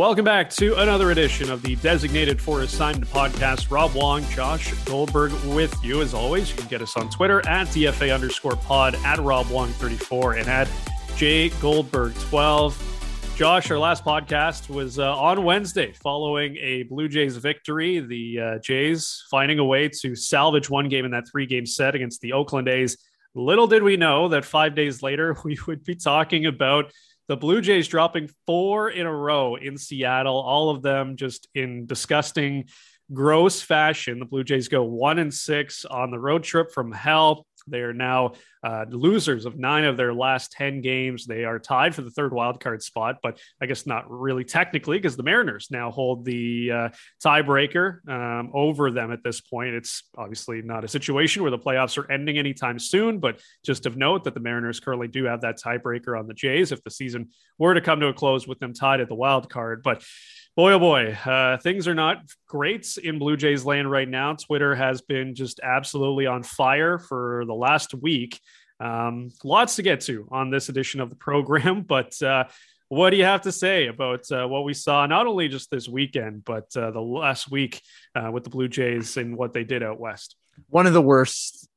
Welcome back to another edition of the Designated for Assignment podcast. Rob Wong, Josh Goldberg with you. As always, you can get us on Twitter at DFA underscore pod, at Rob Wong 34, and at J Goldberg 12. Josh, our last podcast was uh, on Wednesday following a Blue Jays victory. The uh, Jays finding a way to salvage one game in that three game set against the Oakland A's. Little did we know that five days later we would be talking about the Blue Jays dropping four in a row in Seattle, all of them just in disgusting, gross fashion. The Blue Jays go one and six on the road trip from hell. They are now uh, losers of nine of their last 10 games. They are tied for the third wildcard spot, but I guess not really technically because the Mariners now hold the uh, tiebreaker um, over them at this point. It's obviously not a situation where the playoffs are ending anytime soon, but just of note that the Mariners currently do have that tiebreaker on the Jays if the season were to come to a close with them tied at the wild card. But boy, oh boy, uh, things are not great in Blue Jays land right now. Twitter has been just absolutely on fire for the last week. Um, lots to get to on this edition of the program, but uh, what do you have to say about uh, what we saw not only just this weekend, but uh, the last week uh, with the Blue Jays and what they did out west? One of the worst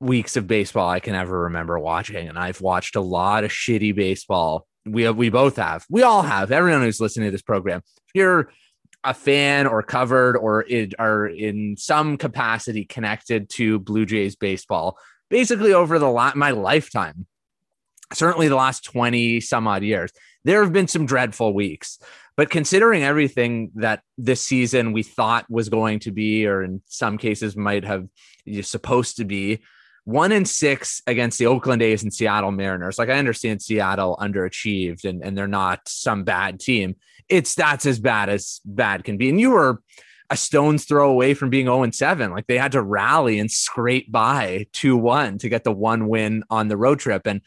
weeks of baseball I can ever remember watching, and I've watched a lot of shitty baseball we have, we both have. We all have. Everyone who's listening to this program. If you're a fan or covered or it, are in some capacity connected to Blue Jays baseball, basically over the la- my lifetime, certainly the last 20 some odd years, there have been some dreadful weeks. But considering everything that this season we thought was going to be, or in some cases might have supposed to be, one in six against the Oakland A's and Seattle Mariners. Like I understand Seattle underachieved and, and they're not some bad team. It's that's as bad as bad can be. And you were a stone's throw away from being 0 and 7. Like they had to rally and scrape by 2 1 to get the one win on the road trip. And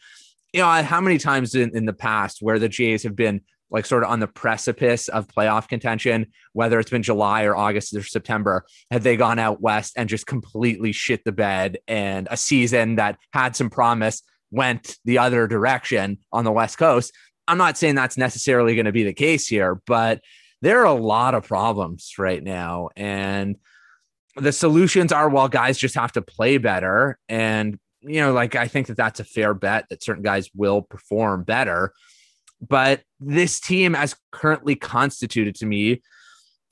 you know, how many times in, in the past where the Jays have been like sort of on the precipice of playoff contention, whether it's been July or August or September, have they gone out west and just completely shit the bed and a season that had some promise went the other direction on the West Coast? I'm not saying that's necessarily going to be the case here, but there are a lot of problems right now. And the solutions are well, guys just have to play better. And, you know, like I think that that's a fair bet that certain guys will perform better but this team, as currently constituted to me,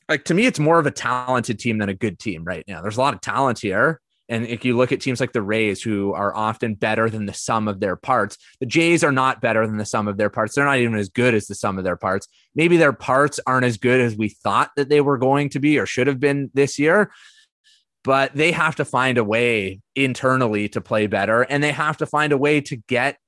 like to me, it's more of a talented team than a good team right now. There's a lot of talent here. And if you look at teams like the Rays, who are often better than the sum of their parts, the Jays are not better than the sum of their parts. They're not even as good as the sum of their parts. Maybe their parts aren't as good as we thought that they were going to be or should have been this year. But they have to find a way internally to play better. And they have to find a way to get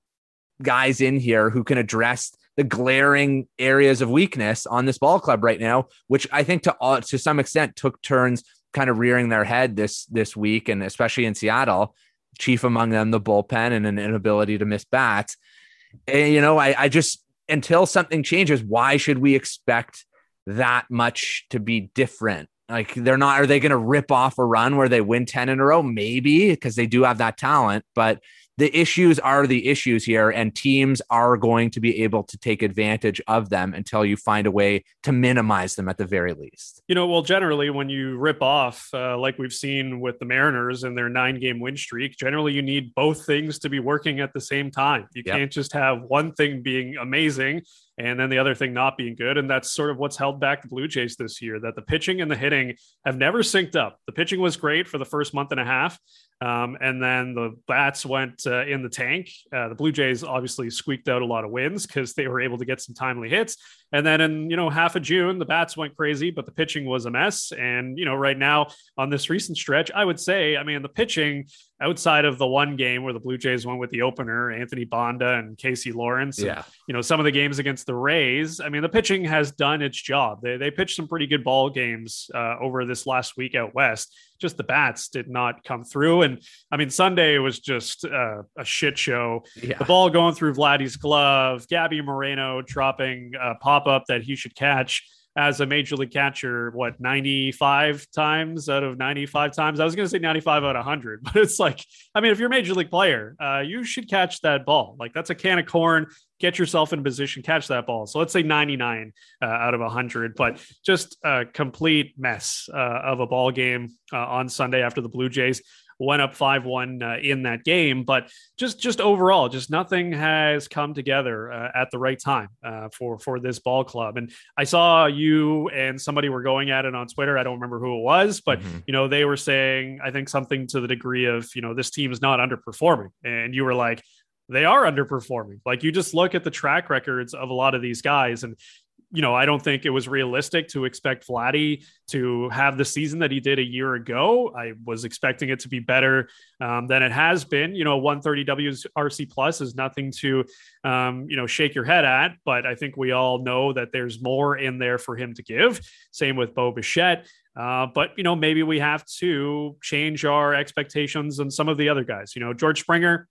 guys in here who can address the glaring areas of weakness on this ball club right now, which I think to to some extent took turns kind of rearing their head this this week, and especially in Seattle. Chief among them, the bullpen and an inability to miss bats. And, you know, I, I just until something changes, why should we expect that much to be different? Like they're not. Are they going to rip off a run where they win ten in a row? Maybe because they do have that talent, but the issues are the issues here, and teams are going to be able to take advantage of them until you find a way to minimize them at the very least. You know, well, generally, when you rip off, uh, like we've seen with the Mariners and their nine game win streak, generally you need both things to be working at the same time. You yep. can't just have one thing being amazing and then the other thing not being good. And that's sort of what's held back the Blue Jays this year that the pitching and the hitting have never synced up. The pitching was great for the first month and a half. Um, and then the bats went uh, in the tank. Uh, the Blue Jays obviously squeaked out a lot of wins because they were able to get some timely hits. And then in you know half of June, the bats went crazy, but the pitching was a mess. And you know right now on this recent stretch, I would say, I mean, the pitching outside of the one game where the Blue Jays went with the opener, Anthony Banda and Casey Lawrence. Yeah. And, you know some of the games against the Rays. I mean, the pitching has done its job. They they pitched some pretty good ball games uh, over this last week out west just the bats did not come through. And I mean, Sunday was just uh, a shit show. Yeah. The ball going through Vladdy's glove, Gabby Moreno dropping a pop up that he should catch. As a major league catcher, what 95 times out of 95 times. I was going to say 95 out of 100, but it's like, I mean, if you're a major league player, uh, you should catch that ball. Like that's a can of corn. Get yourself in position, catch that ball. So let's say 99 uh, out of 100, but just a complete mess uh, of a ball game uh, on Sunday after the Blue Jays went up 5-1 uh, in that game but just just overall just nothing has come together uh, at the right time uh, for for this ball club and i saw you and somebody were going at it on twitter i don't remember who it was but mm-hmm. you know they were saying i think something to the degree of you know this team is not underperforming and you were like they are underperforming. Like you just look at the track records of a lot of these guys, and you know, I don't think it was realistic to expect Vladdy to have the season that he did a year ago. I was expecting it to be better um, than it has been. You know, 130 WRC plus is nothing to, um, you know, shake your head at, but I think we all know that there's more in there for him to give. Same with Bo Bichette. Uh, but you know, maybe we have to change our expectations on some of the other guys. You know, George Springer,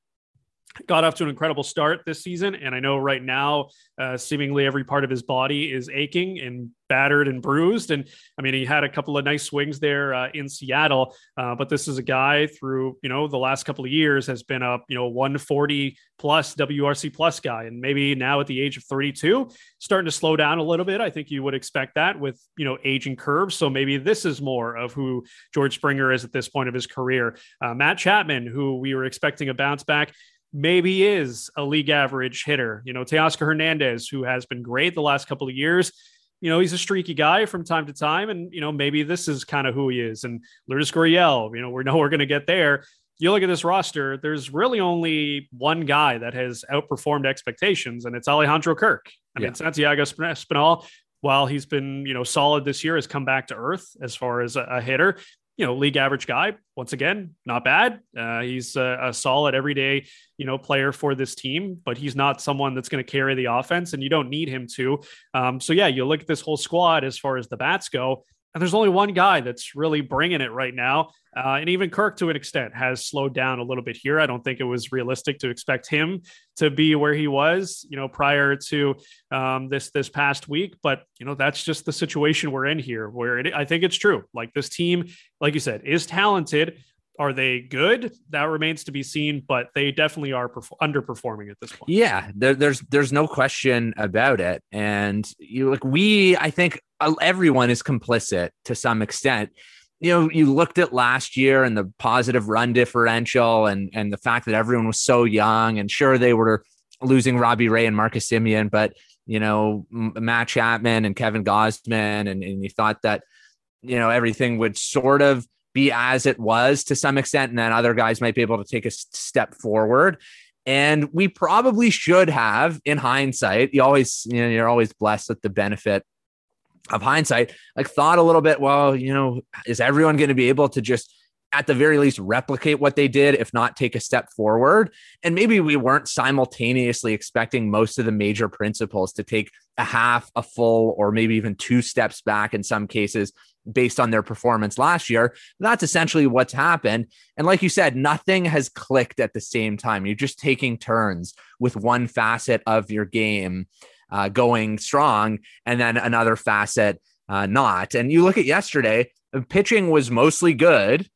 got off to an incredible start this season. And I know right now, uh, seemingly every part of his body is aching and battered and bruised. And I mean, he had a couple of nice swings there uh, in Seattle. Uh, but this is a guy through, you know, the last couple of years has been a, you know, 140 plus WRC plus guy. And maybe now at the age of 32, starting to slow down a little bit. I think you would expect that with, you know, aging curves. So maybe this is more of who George Springer is at this point of his career. Uh, Matt Chapman, who we were expecting a bounce back maybe is a league average hitter. You know, Teoscar Hernandez, who has been great the last couple of years. You know, he's a streaky guy from time to time. And, you know, maybe this is kind of who he is. And Lourdes Gurriel, you know, we know we're going to get there. You look at this roster, there's really only one guy that has outperformed expectations, and it's Alejandro Kirk. I yeah. mean, Santiago Espinal, while he's been, you know, solid this year, has come back to earth as far as a, a hitter you know, league average guy. Once again, not bad. Uh, he's a, a, solid everyday, you know, player for this team, but he's not someone that's going to carry the offense, and you don't need him to. Um, so yeah, you look at this whole squad as far as the bats go. And there's only one guy that's really bringing it right now. Uh, and even Kirk, to an extent, has slowed down a little bit here. I don't think it was realistic to expect him to be where he was, you know, prior to um, this this past week. But you know, that's just the situation we're in here. Where it, I think it's true. Like this team, like you said, is talented. Are they good? That remains to be seen, but they definitely are perf- underperforming at this point. Yeah, there, there's there's no question about it. And you like we, I think Uh, everyone is complicit to some extent. You know, you looked at last year and the positive run differential, and and the fact that everyone was so young, and sure they were losing Robbie Ray and Marcus Semien, but you know Matt Chapman and Kevin Gausman and, and you thought that you know everything would sort of be as it was to some extent, and then other guys might be able to take a step forward. And we probably should have, in hindsight, you always, you know, you're always blessed with the benefit of hindsight, like thought a little bit, well, you know, is everyone going to be able to just at the very least replicate what they did, if not take a step forward. And maybe we weren't simultaneously expecting most of the major principles to take a half, a full, or maybe even two steps back in some cases based on their performance last year. That's essentially what's happened. And like you said, nothing has clicked at the same time. You're just taking turns with one facet of your game uh, going strong, and then another facet uh, not. And you look at yesterday, pitching was mostly good.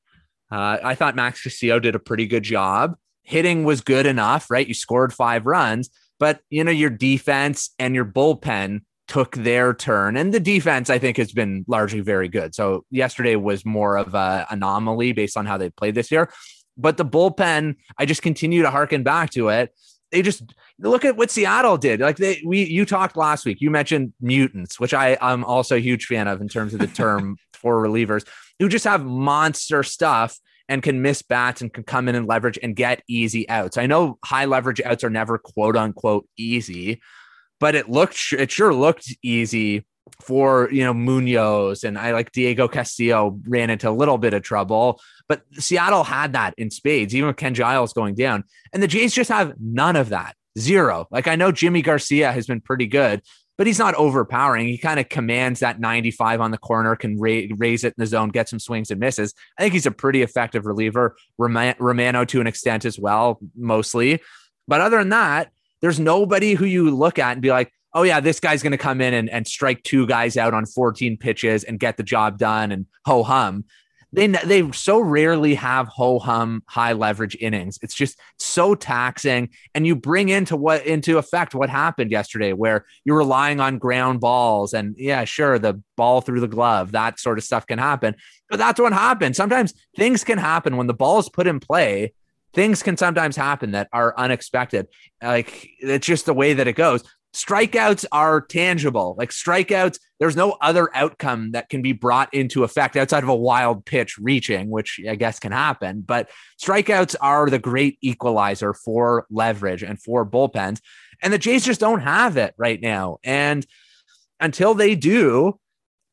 Uh, I thought Max Castillo did a pretty good job. Hitting was good enough, right? You scored five runs, but you know your defense and your bullpen took their turn, and the defense I think has been largely very good. So yesterday was more of an anomaly based on how they played this year. But the bullpen, I just continue to harken back to it. They just look at what Seattle did. Like they, we, you talked last week. You mentioned mutants, which I, I'm also a huge fan of in terms of the term for relievers who just have monster stuff and can miss bats and can come in and leverage and get easy outs. I know high leverage outs are never quote unquote easy, but it looked it sure looked easy for you know Munoz and I like Diego Castillo ran into a little bit of trouble, but Seattle had that in spades, even with Ken Giles going down, and the Jays just have none of that, zero. Like I know Yimi Garcia has been pretty good, but he's not overpowering. He kind of commands that 95 on the corner, can ra- raise it in the zone, get some swings and misses. I think he's a pretty effective reliever. Romano to an extent as well, mostly. But other than that, there's nobody who you look at and be like, oh yeah, this guy's going to come in and, and strike two guys out on 14 pitches and get the job done and ho hum. They they so rarely have ho hum high leverage innings. It's just so taxing, and you bring into what into effect what happened yesterday, where you're relying on ground balls, and yeah, sure, the ball through the glove, that sort of stuff can happen, but that's what happens. Sometimes things can happen when the ball is put in play things can sometimes happen that are unexpected. Like it's just the way that it goes strikeouts are tangible. Like strikeouts, there's no other outcome that can be brought into effect outside of a wild pitch reaching, which I guess can happen. But strikeouts are the great equalizer for leverage and for bullpens. And the Jays just don't have it right now. And until they do,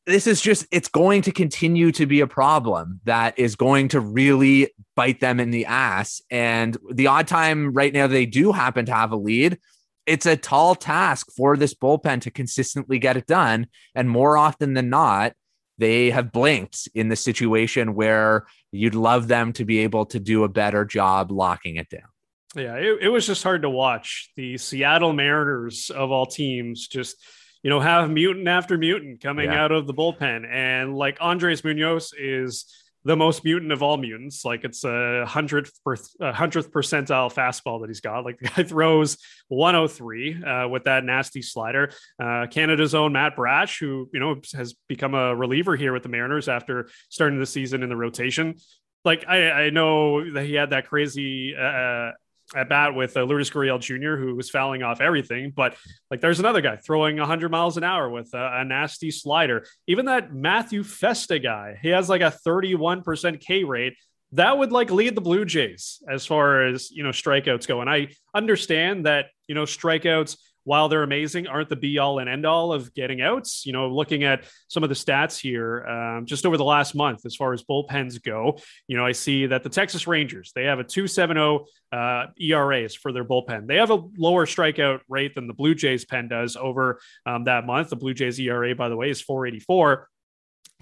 this is just, it's going to continue to be a problem that is going to really bite them in the ass. And the odd time right now they do happen to have a lead, it's a tall task for this bullpen to consistently get it done. And more often than not, they have blinked in the situation where you'd love them to be able to do a better job locking it down. Yeah, it, it was just hard to watch. The Seattle Mariners of all teams just, you know, have mutant after mutant coming yeah. out of the bullpen. And like Andres Munoz is the most mutant of all mutants. Like it's a hundredth hundredth percentile fastball that he's got. Like the guy throws 103 uh, with that nasty slider. Uh, Canada's own Matt Brash, who you know has become a reliever here with the Mariners after starting the season in the rotation. Like I, I know that he had that crazy uh, at bat with uh, Lourdes Gurriel Jr., who was fouling off everything. But like, there's another guy throwing 100 miles an hour with a, a, nasty slider. Even that Matthew Festa guy, he has like a 31% K rate. That would like lead the Blue Jays as far as you know strikeouts go. And I understand that you know strikeouts while they're amazing, aren't the be all and end all of getting outs. You know, looking at some of the stats here, um, just over the last month, as far as bullpens go, you know, I see that the Texas Rangers they have a 2.70 uh, ERAs for their bullpen. They have a lower strikeout rate than the Blue Jays pen does over um, that month. The Blue Jays ERA, by the way, is 484.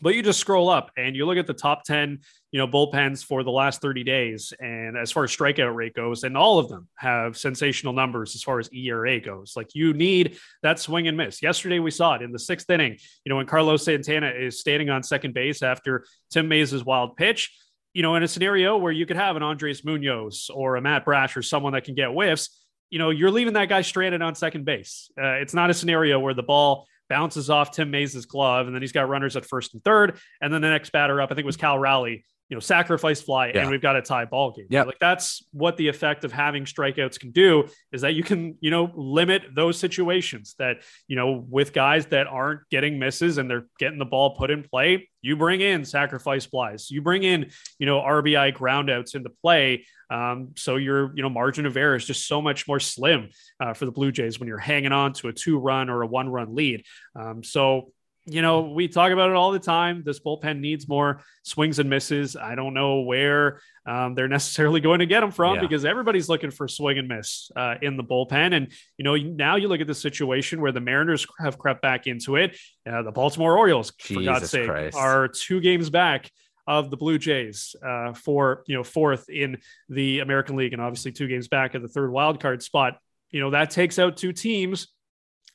But you just scroll up and you look at the top 10, you know, bullpens for the last 30 days. And as far as strikeout rate goes, and all of them have sensational numbers as far as ERA goes. Like you need that swing and miss. Yesterday we saw it in the sixth inning, you know, when Carlos Santana is standing on second base after Tim Mayza's wild pitch. You know, in a scenario where you could have an Andres Munoz or a Matt Brash or someone that can get whiffs, you know, you're leaving that guy stranded on second base. Uh, it's not a scenario where the ball bounces off Tim Mayza's glove, and then he's got runners at first and third, and then the next batter up, I think was Cal Raleigh, you know, sacrifice fly, yeah. and we've got a tie ball game. Yeah, like that's what the effect of having strikeouts can do is that you can, you know, limit those situations that, you know, with guys that aren't getting misses and they're getting the ball put in play, you bring in sacrifice flies, you bring in, you know, RBI groundouts into play. Um, so your, you know, margin of error is just so much more slim uh, for the Blue Jays when you're hanging on to a two run or a one run lead. Um, so you know, we talk about it all the time. This bullpen needs more swings and misses. I don't know where um, they're necessarily going to get them from yeah. because everybody's looking for swing and miss uh, in the bullpen. And, you know, now you look at the situation where the Mariners have crept back into it. Uh, the Baltimore Orioles, Jesus for God's sake, Christ. are two games back of the Blue Jays uh, for, you know, fourth in the American League and obviously two games back at the third wild card spot. You know, that takes out two teams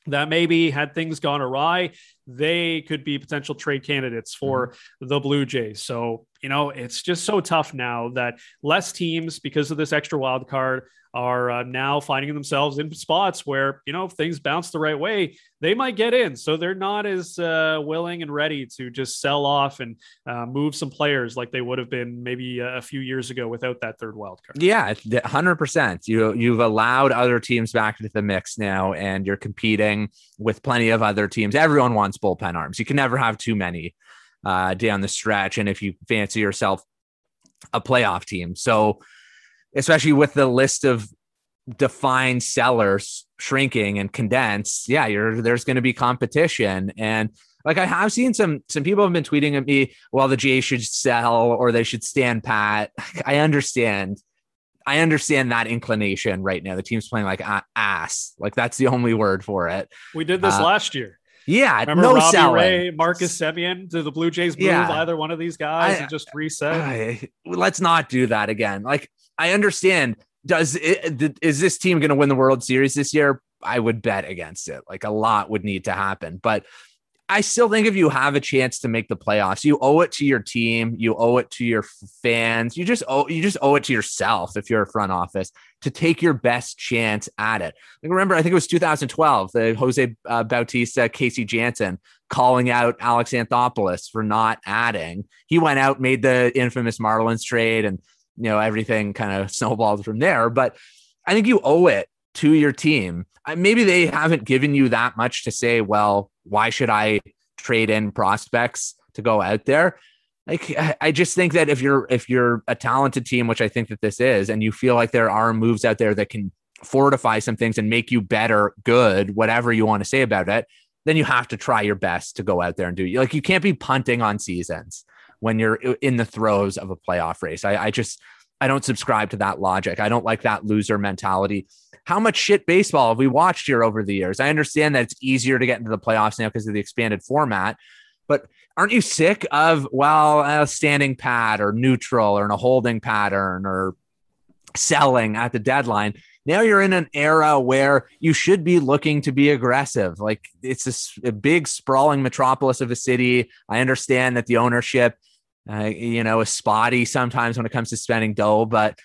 that maybe had things gone awry, they could be potential trade candidates for mm-hmm. the Blue Jays. So, you know, it's just so tough now that less teams, because of this extra wild card, are uh, now finding themselves in spots where, you know, if things bounce the right way, they might get in. So they're not as uh, willing and ready to just sell off and uh, move some players like they would have been maybe a few years ago without that third wild card. Yeah, 100%. You, you've allowed other teams back into the mix now, and you're competing with plenty of other teams. Everyone wants bullpen arms. You can never have too many uh, down the stretch. And if you fancy yourself a playoff team. So, especially with the list of defined sellers shrinking and condensed, yeah, you're there's going to be competition. And like I have seen some some people have been tweeting at me, well, the Jays should sell or they should stand pat. I understand. I understand that inclination right now. The team's playing like ass. Like that's the only word for it. We did this uh, last year. Yeah, Remember no Robbie selling. Ray, Marcus Semien? Did the Blue Jays move yeah. either one of these guys I, and just reset? I, let's not do that again. Like I understand. Does it, is this team going to win the World Series this year? I would bet against it. Like a lot would need to happen. But I still think if you have a chance to make the playoffs, you owe it to your team, you owe it to your fans, you just owe you just owe it to yourself if you're a front office to take your best chance at it. Like remember, I think it was 2012, the Jose uh, Bautista, Casey Janssen calling out Alex Anthopoulos for not adding. He went out, made the infamous Marlins trade, and you know everything kind of snowballed from there. But I think you owe it to your team. Maybe they haven't given you that much to say, well, why should I trade in prospects to go out there? Like I just think that if you're if you're a talented team, which I think that this is, and you feel like there are moves out there that can fortify some things and make you better, good, whatever you want to say about it, then you have to try your best to go out there and do like you can't be punting on seasons when you're in the throes of a playoff race. I, I just I don't subscribe to that logic. I don't like that loser mentality. How much shit baseball have we watched here over the years? I understand that it's easier to get into the playoffs now because of the expanded format, but aren't you sick of, well, a standing pat or neutral or in a holding pattern or selling at the deadline? Now you're in an era where you should be looking to be aggressive. Like it's a, a big, sprawling metropolis of a city. I understand that the ownership uh, you know, is spotty sometimes when it comes to spending dough, but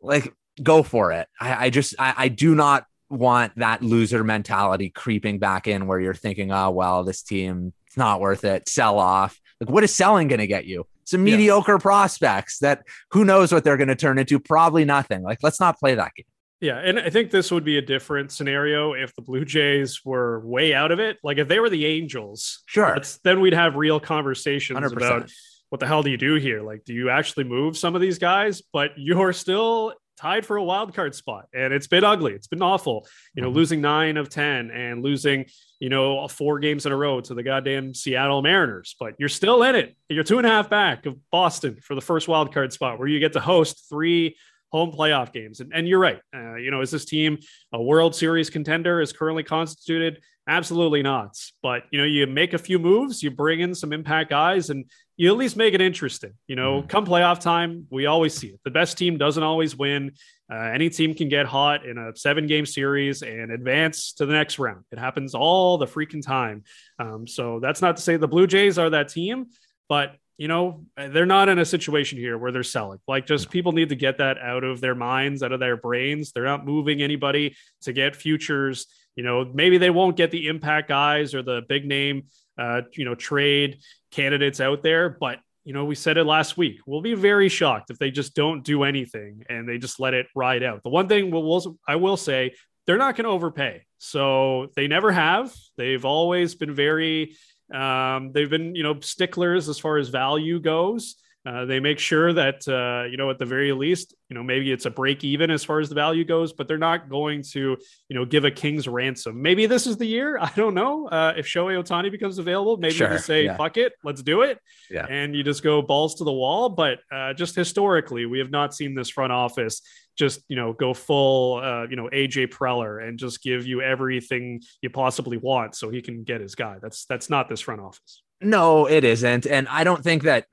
like go for it. I, I just I, I do not want that loser mentality creeping back in where you're thinking, oh well, this team it's not worth it. Sell off. Like what is selling going to get you? Some yeah. mediocre prospects that who knows what they're going to turn into? Probably nothing. Like let's not play that game. Yeah, and I think this would be a different scenario if the Blue Jays were way out of it. Like if they were the Angels, sure, then we'd have real conversations 100%. about what the hell do you do here? Like, do you actually move some of these guys? But you're still tied for a wild card spot, and it's been ugly. It's been awful. You know, mm-hmm. losing nine of ten and losing, you know, four games in a row to the goddamn Seattle Mariners. But you're still in it. You're two and a half back of Boston for the first wild card spot, where you get to host three home playoff games. And, and you're right. Uh, you know, is this team a World Series contender? Is currently constituted? Absolutely not. But you know, you make a few moves, you bring in some impact guys, and you at least make it interesting. You know, mm. come playoff time, we always see it. The best team doesn't always win. Uh, any team can get hot in a seven game series and advance to the next round. It happens all the freaking time. Um, so that's not to say the Blue Jays are that team, but you know, they're not in a situation here where they're selling. Like, just people need to get that out of their minds, out of their brains. They're not moving anybody to get futures. You know, maybe they won't get the impact guys or the big name, uh, you know, trade candidates out there. But you know, we said it last week. We'll be very shocked if they just don't do anything and they just let it ride out. The one thing we'll, we'll I will say, they're not going to overpay. So they never have. They've always been very. Um, they've been, you know, sticklers as far as value goes. Uh, they make sure that uh, you know at the very least you know maybe it's a break even as far as the value goes but they're not going to you know give a king's ransom maybe this is the year i don't know uh, if shohei ohtani becomes available maybe sure. you say yeah. fuck it let's do it yeah. and you just go balls to the wall but uh, just historically we have not seen this front office just you know go full uh, you know AJ Preller and just give you everything you possibly want so he can get his guy. That's that's not this front office. No, it isn't, and I don't think that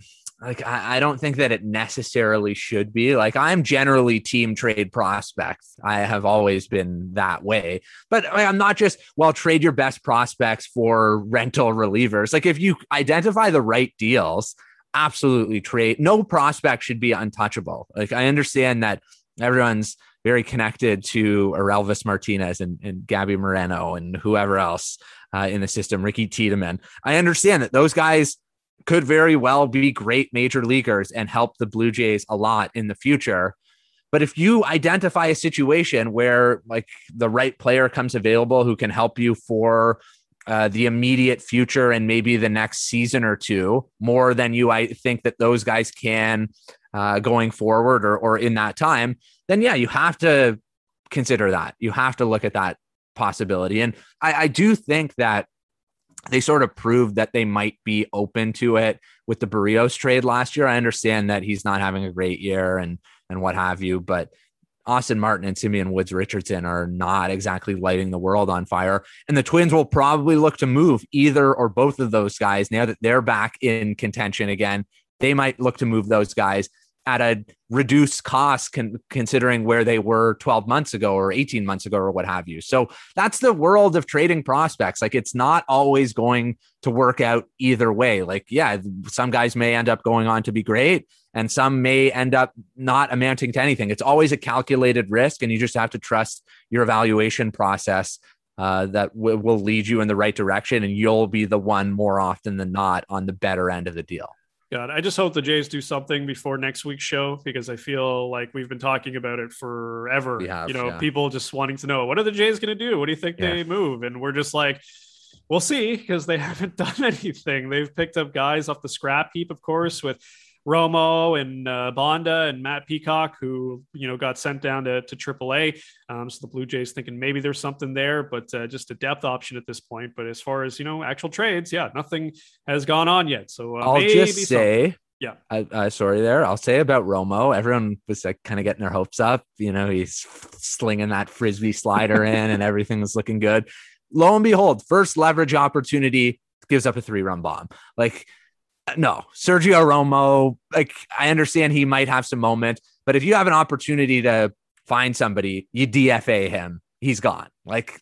like I, I, don't think that it necessarily should be. Like i'm generally team trade prospects. I have always been that way. But like, i'm not just well trade your best prospects for rental relievers. Like if you identify the right deals absolutely trade. No prospect should be untouchable. Like i understand that everyone's very connected to Elvis Martinez and, and Gabby Moreno and whoever else uh, in the system, Ricky Tiedemann. I understand that those guys could very well be great major leaguers and help the Blue Jays a lot in the future. But if you identify a situation where like the right player comes available who can help you for uh, the immediate future and maybe the next season or two more than you, I think that those guys can uh, going forward or, or in that time, then yeah, you have to consider that. You have to look at that possibility. And I, I do think that they sort of proved that they might be open to it with the Berrios trade last year. I understand that he's not having a great year and and what have you, but Austin Martin and Simeon Woods Richardson are not exactly lighting the world on fire. And the Twins will probably look to move either or both of those guys now that they're back in contention again. They might look to move those guys. At a reduced cost con- considering where they were 12 months ago or 18 months ago or what have you. So that's the world of trading prospects. Like it's not always going to work out either way. Like, yeah, some guys may end up going on to be great and some may end up not amounting to anything. It's always a calculated risk, and you just have to trust your evaluation process uh, that w- will lead you in the right direction, and you'll be the one more often than not on the better end of the deal. God, I just hope the Jays do something before next week's show because I feel like we've been talking about it forever. Have, you know, yeah. people just wanting to know what are the Jays going to do? What do you think Yeah. they move? And we're just like, we'll see because they haven't done anything. They've picked up guys off the scrap heap, of course, with Romo and uh, Banda and Matt Peacock, who you know got sent down to to AAA. Um, so the Blue Jays thinking maybe there's something there, but uh, just a depth option at this point. But as far as you know, actual trades, yeah, nothing has gone on yet. So uh, I'll just something. say, Yeah. uh, uh, sorry there. I'll say about Romo. Everyone was like kind of getting their hopes up. You know, he's slinging that frisbee slider in, and everything was looking good. Lo and behold, first leverage opportunity gives up a three run bomb. Like, no, Sergio Romo. Like, I understand he might have some moment, but if you have an opportunity to find somebody, you DFA him. He's gone. Like,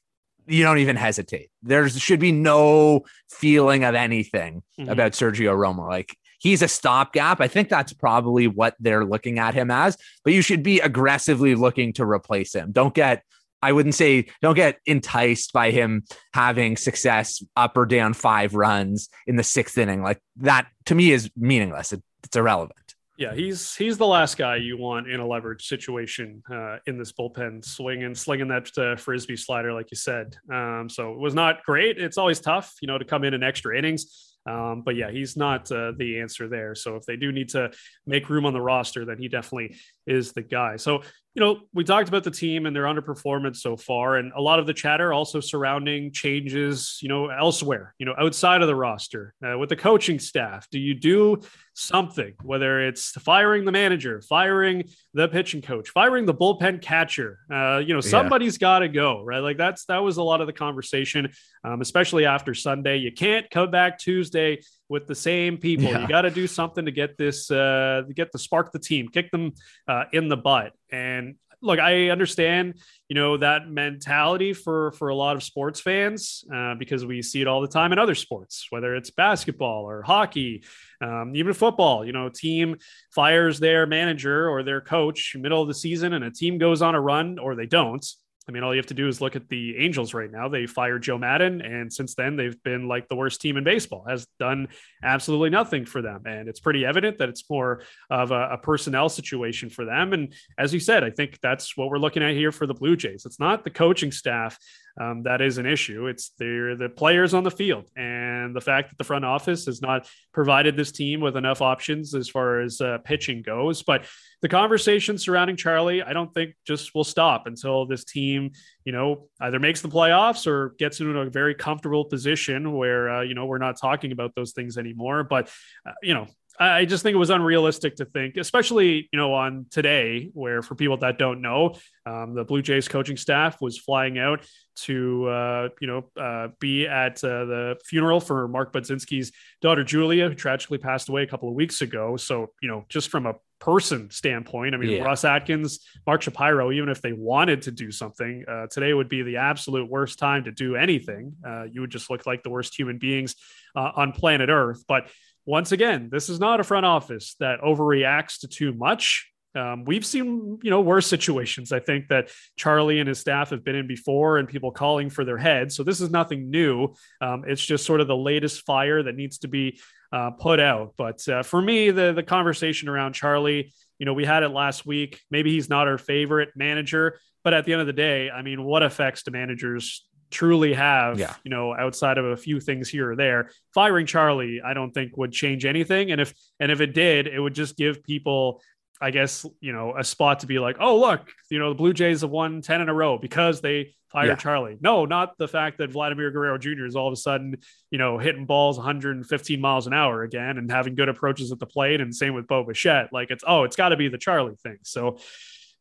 you don't even hesitate. There should be no feeling of anything Mhm. about Sergio Romo. Like he's a stopgap. I think that's probably what they're looking at him as, but you should be aggressively looking to replace him. Don't get, I wouldn't say, don't get enticed by him having success up or down five runs in the sixth inning. Like that to me is meaningless. It, it's irrelevant. Yeah, he's he's the last guy you want in a leverage situation uh, in this bullpen, swinging, slinging that uh, frisbee slider, like you said. Um, so it was not great. It's always tough, you know, to come in in extra innings. Um, but yeah, he's not uh, the answer there. So if they do need to make room on the roster, then he definitely is the guy. So you know, we talked about the team and their underperformance so far, and a lot of the chatter also surrounding changes, you know, elsewhere, you know, outside of the roster uh, with the coaching staff. Do you do something, whether it's firing the manager, firing the pitching coach, firing the bullpen catcher? Uh, you know, somebody's got to go, right? Like that's that was a lot of the conversation, um, especially after Sunday. You can't come back Tuesday with the same people. Yeah. You got to do something to get this, uh, to get the spark the team, kick them uh, in the butt. And look, I understand, you know, that mentality for for a lot of sports fans uh, because we see it all the time in other sports, whether it's basketball or hockey, um, even football. You know, team fires their manager or their coach middle of the season, and a team goes on a run or they don't. I mean, all you have to do is look at the Angels right now. They fired Joe Maddon, and since then they've been like the worst team in baseball. Has done absolutely nothing for them, and it's pretty evident that it's more of a, a personnel situation for them. And as you said, I think that's what we're looking at here for the Blue Jays. It's not the coaching staff um, that is an issue. It's the the players on the field, and the fact that the front office has not provided this team with enough options as far as uh, pitching goes. But the conversation surrounding Charlie, I don't think just will stop until this team, you know, either makes the playoffs or gets into a very comfortable position where, uh, you know, we're not talking about those things anymore. But, uh, you know, I just think it was unrealistic to think, especially, you know, on today, where for people that don't know, um, the Blue Jays coaching staff was flying out to, uh, you know, uh, be at uh, the funeral for Mark Budzinski's daughter, Julia, who tragically passed away a couple of weeks ago. So, you know, just from a person standpoint, I mean, Yeah. Ross Atkins, Mark Shapiro, even if they wanted to do something, uh, today would be the absolute worst time to do anything. Uh, you would just look like the worst human beings uh, on planet Earth. But once again, this is not a front office that overreacts to too much. Um, we've seen, you know, worse situations. I think that Charlie and his staff have been in before, and people calling for their heads. So this is nothing new. Um, it's just sort of the latest fire that needs to be uh, put out. But uh, for me, the the conversation around Charlie, you know, we had it last week. Maybe he's not our favorite manager, but at the end of the day, I mean, what effects do managers truly have? Yeah. You know, outside of a few things here or there, firing Charlie, I don't think would change anything. And if and if it did, it would just give people. I guess, you know, a spot to be like, oh, look, you know, the Blue Jays have won 10 in a row because they fired Yeah. Charlie. No, not the fact that Vladimir Guerrero Jr. is all of a sudden, you know, hitting balls 115 miles an hour again and having good approaches at the plate. And same with Bo Bichette. Like it's, oh, it's got to be the Charlie thing. So,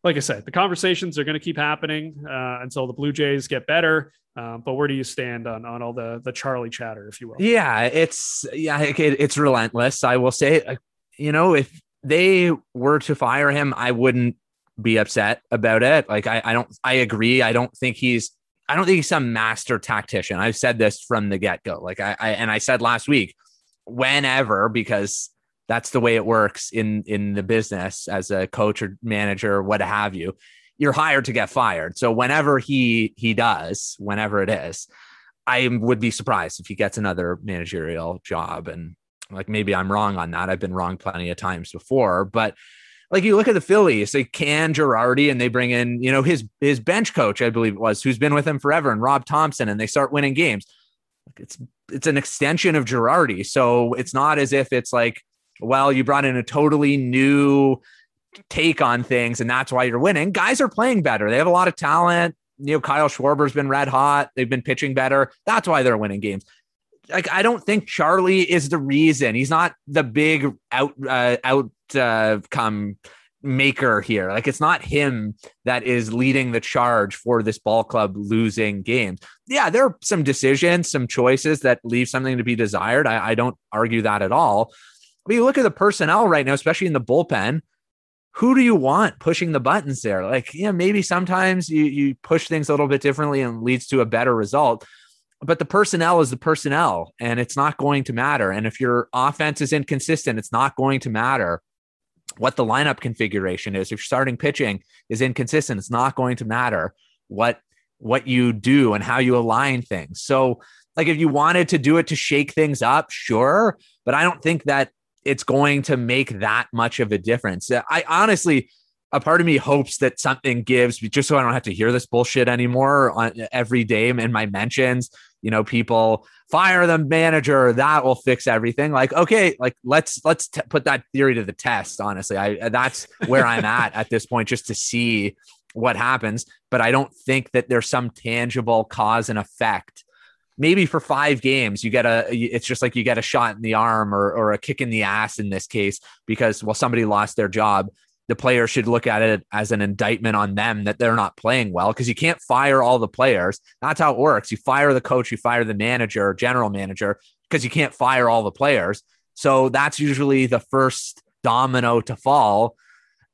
like I said, the conversations are going to keep happening uh, until the Blue Jays get better. Um, but where do you stand on on all the the Charlie chatter, if you will? Yeah, it's yeah, it, it's relentless. I will say, uh, you know, if they were to fire him, I wouldn't be upset about it. Like I, I don't I agree. I don't think he's I don't think he's some master tactician. I've said this from the get-go. Like I, I and I said last week, whenever, because that's the way it works in in the business as a coach or manager, or what have you. You're hired to get fired. So whenever he he does, whenever it is, I would be surprised if he gets another managerial job. And like maybe I'm wrong on that. I've been wrong plenty of times before, but like you look at the Phillies, they can Girardi and they bring in, you know, his his bench coach, I believe it was, who's been with him forever, and Rob Thomson, and they start winning games. It's it's an extension of Girardi. So it's not as if it's like, well, you brought in a totally new take on things, and that's why you're winning. Guys are playing better. They have a lot of talent. You know, Kyle Schwarber's been red hot. They've been pitching better. That's why they're winning games like I don't think Charlie is the reason. He's not the big out uh, out uh, come maker here. Like it's not him that is leading the charge for this ball club losing games. Yeah, there are some decisions, some choices that leave something to be desired. I, I don't argue that at all. But you look at the personnel right now, especially in the bullpen. Who do you want pushing the buttons there? Like, yeah, maybe sometimes you you push things a little bit differently and leads to a better result but the personnel is the personnel and it's not going to matter. And if your offense is inconsistent, it's not going to matter what the lineup configuration is. If your starting pitching is inconsistent, it's not going to matter what what you do and how you align things. So, like if you wanted to do it to shake things up, sure, but I don't think that it's going to make that much of a difference. I honestly a part of me hopes that something gives just so I don't have to hear this bullshit anymore on every day in my mentions you know people fire the manager that will fix everything like okay like let's let's t- put that theory to the test honestly i that's where i'm at at this point just to see what happens but i don't think that there's some tangible cause and effect maybe for five games you get a it's just like you get a shot in the arm or, or a kick in the ass in this case because well somebody lost their job the player should look at it as an indictment on them that they're not playing well because you can't fire all the players. That's how it works. You fire the coach, you fire the manager, general manager, because you can't fire all the players. So that's usually the first domino to fall.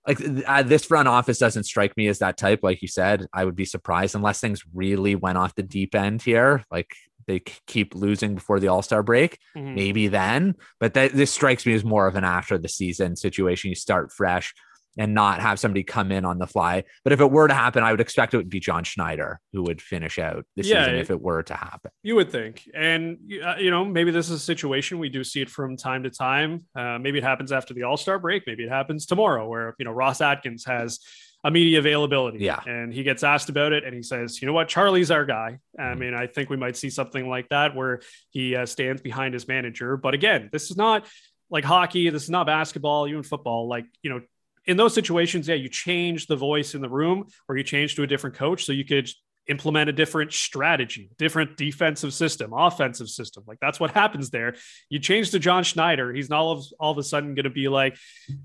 Like uh, this front office doesn't strike me as that type. Like you said, I would be surprised unless things really went off the deep end here. Like they keep losing before the All Star break, mm-hmm. maybe then. But that, this strikes me as more of an after the season situation. You start fresh and not have somebody come in on the fly. But if it were to happen, I would expect it would be John Schneider who would finish out the yeah, season if it were to happen. You would think. And, uh, you know, maybe this is a situation we do see it from time to time. Uh, maybe it happens after the All Star break. Maybe it happens tomorrow where, you know, Ross Atkins has a media availability. Yeah. And he gets asked about it and he says, you know what, Charlie's our guy. I mm-hmm. mean, I think we might see something like that where he uh, stands behind his manager. But again, this is not like hockey. This is not basketball, even football. Like, you know, in those situations, yeah, you change the voice in the room or you change to a different coach so you could implement a different strategy, different defensive system, offensive system. Like that's what happens there. You change to John Schneider, he's not all of, all of a sudden going to be like,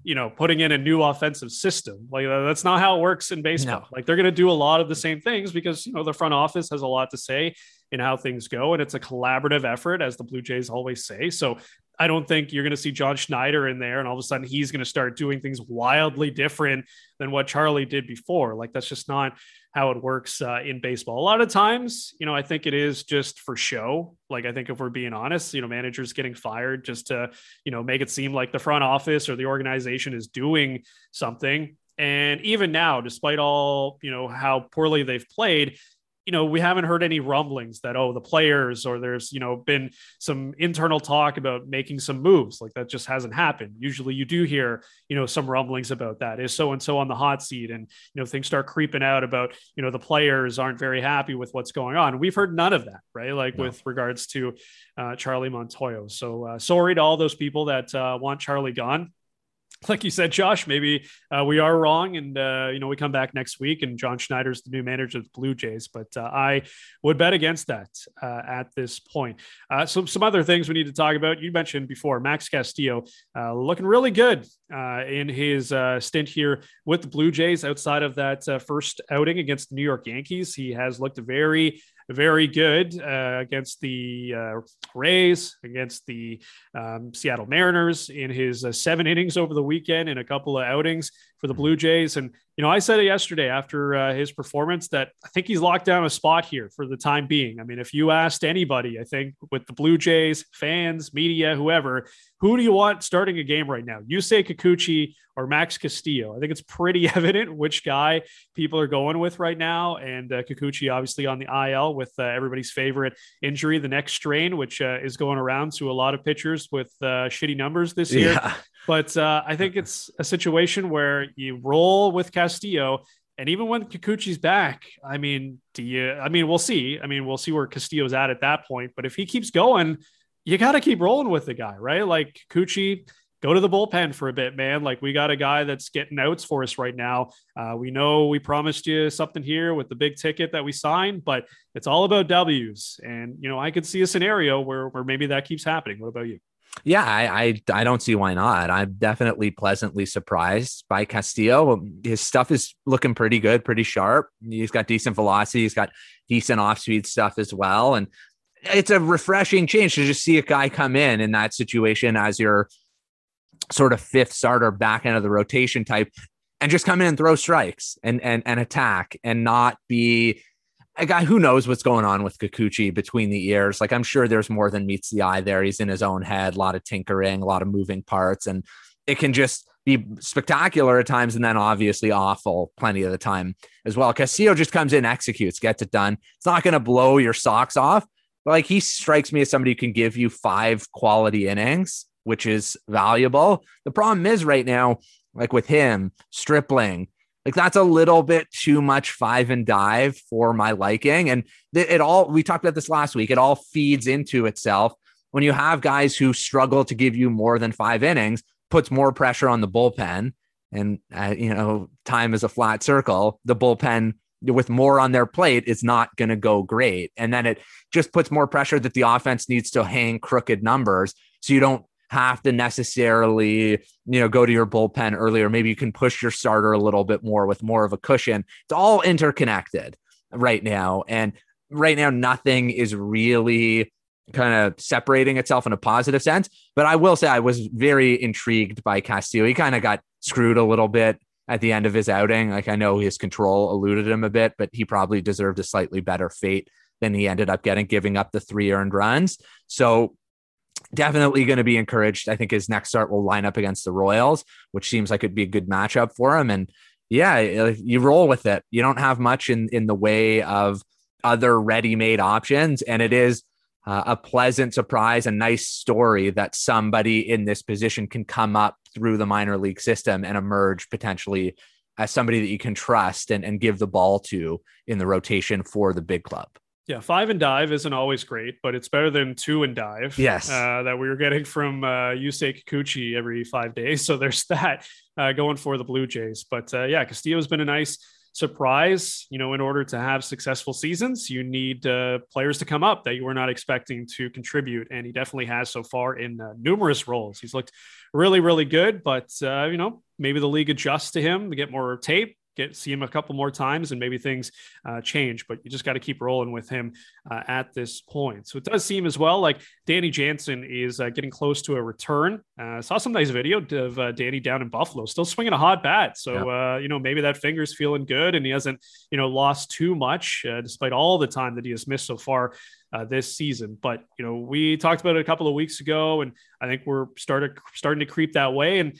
you know, putting in a new offensive system. Like that's not how it works in baseball. No. Like they're going to do a lot of the same things because, you know, the front office has a lot to say in how things go and it's a collaborative effort as the Blue Jays always say. So I don't think you're going to see John Schneider in there and all of a sudden he's going to start doing things wildly different than what Charlie did before. Like that's just not how it works uh, in baseball. A lot of times, you know, I think it is just for show. Like I think if we're being honest, you know, managers getting fired just to, you know, make it seem like the front office or the organization is doing something. And even now, despite all, you know, how poorly they've played, you know, we haven't heard any rumblings that, oh, the players or there's, you know, been some internal talk about making some moves. Like that just hasn't happened. Usually you do hear, you know, some rumblings about that. Is so and so on the hot seat? And, you know, things start creeping out about, you know, the players aren't very happy with what's going on. We've heard none of that, right? Like no. with regards to uh, Charlie Montoyo. So uh, sorry to all those people that uh, want Charlie gone like you said, Josh, maybe uh, we are wrong, and uh, you know we come back next week, and John Schneider's the new manager of the Blue Jays. But uh, I would bet against that uh, at this point. Uh, so some other things we need to talk about. You mentioned before Max Castillo uh, looking really good in his stint here with the Blue Jays. Outside of that first outing against the New York Yankees, he has looked very very good uh, against the uh, Rays, against the um, Seattle Mariners in his uh, seven innings over the weekend in a couple of outings for the Blue Jays. And, you know, I said it yesterday after uh, his performance that I think he's locked down a spot here for the time being. I mean, if you asked anybody, I think with the Blue Jays, fans, media, whoever, who do you want starting a game right now? You say Kikuchi or Max Castillo? I think it's pretty evident which guy people are going with right now. And uh, Kikuchi, obviously, on the IL with uh, everybody's favorite injury, the neck strain, which uh, is going around to a lot of pitchers with uh, shitty numbers this year. Yeah. But uh, I think it's a situation where you roll with Castillo. And even when Kikuchi's back, I mean, do you? I mean, we'll see. I mean, we'll see where Castillo's at at that point. But if he keeps going, you got to keep rolling with the guy, right? Like Kikuchi, go to the bullpen for a bit, man. Like we got a guy that's getting outs for us right now. Uh, we know we promised you something here with the big ticket that we signed, but it's all about W's. And you know, I could see a scenario where where maybe that keeps happening. What about you? Yeah, I, I, I don't see why not. I'm definitely pleasantly surprised by Castillo. His stuff is looking pretty good, pretty sharp. He's got decent velocity. He's got decent off speed stuff as well, and it's a refreshing change to just see a guy come in in that situation as your sort of fifth starter back end of the rotation type, and just come in and throw strikes and and and attack and not be a guy who knows what's going on with Kikuchi between the ears. Like I'm sure there's more than meets the eye there. He's in his own head, a lot of tinkering, a lot of moving parts, and it can just be spectacular at times and then obviously awful plenty of the time as well. Castillo just comes in, executes, gets it done. It's not going to blow your socks off, but like he strikes me as somebody who can give you five quality innings, which is valuable. The problem is right now, like with him, Stripling, like that's a little bit too much five and dive for my liking. And it all, we talked about this last week, it all feeds into itself. When you have guys who struggle to give you more than five innings, puts more pressure on the bullpen. And, uh, you know, time is a flat circle. The bullpen with more on their plate is not going to go great. And then it just puts more pressure that the offense needs to hang crooked numbers. So you don't have to necessarily, you know, go to your bullpen earlier. Maybe you can push your starter a little bit more with more of a cushion. It's all interconnected right now. And right now, nothing is really kind of separating itself in a positive sense. But I will say I was very intrigued by Castillo. He kind of got screwed a little bit at the end of his outing. Like I know his control eluded him a bit, but he probably deserved a slightly better fate than he ended up getting, giving up the three earned runs. So definitely going to be encouraged. I think his next start will line up against the Royals, which seems like it'd be a good matchup for him. And yeah, you roll with it. You don't have much in in the way of other ready-made options, and it is uh, a pleasant surprise, a nice story that somebody in this position can come up through the minor league system and emerge potentially as somebody that you can trust and, and give the ball to in the rotation for the big club. Yeah, five and dive isn't always great, but it's better than two and dive. Yes, uh, that we were getting from uh, Yusei Kikuchi every five days. So there's that uh, going for the Blue Jays. But uh, yeah, Castillo's been a nice surprise. You know, in order to have successful seasons, you need uh, players to come up that you were not expecting to contribute, and he definitely has so far in uh, numerous roles. He's looked really, really good. But uh, you know, maybe the league adjusts to him to get more tape get see him a couple more times and maybe things uh, change. But you just got to keep rolling with him uh, at this point. So it does seem as well like Danny Jansen is uh, getting close to a return. Uh, saw some nice video of uh, Danny down in Buffalo, still swinging a hot bat. So uh, you know maybe that finger's feeling good and he hasn't you know lost too much despite all the time that he has missed so far. Uh, this season. But you know, we talked about it a couple of weeks ago, and I think we're started starting to creep that way. And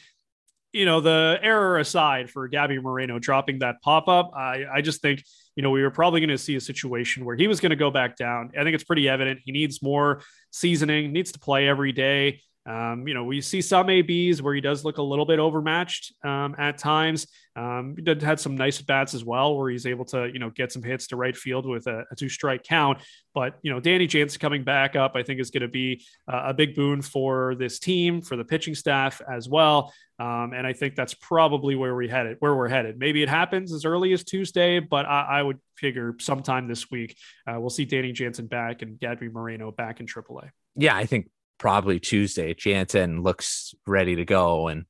you know, the error aside for Gabby Moreno dropping that pop up, I, I just think, you know, we were probably going to see a situation where he was going to go back down. I think it's pretty evident he needs more seasoning, needs to play every day. Um, you know, we see some ABs where he does look a little bit overmatched um, at times. Um, he did had some nice bats as well, where he's able to, you know, get some hits to right field with a, a two strike count. But you know, Danny Jansen coming back up, I think is going to be uh, a big boon for this team, for the pitching staff as well. Um, and I think that's probably where we headed, where we're headed. Maybe it happens as early as Tuesday, but I, I would figure sometime this week uh, we'll see Danny Jansen back and Gabby Moreno back in AAA. Yeah, I think probably Tuesday. Jansen looks ready to go, and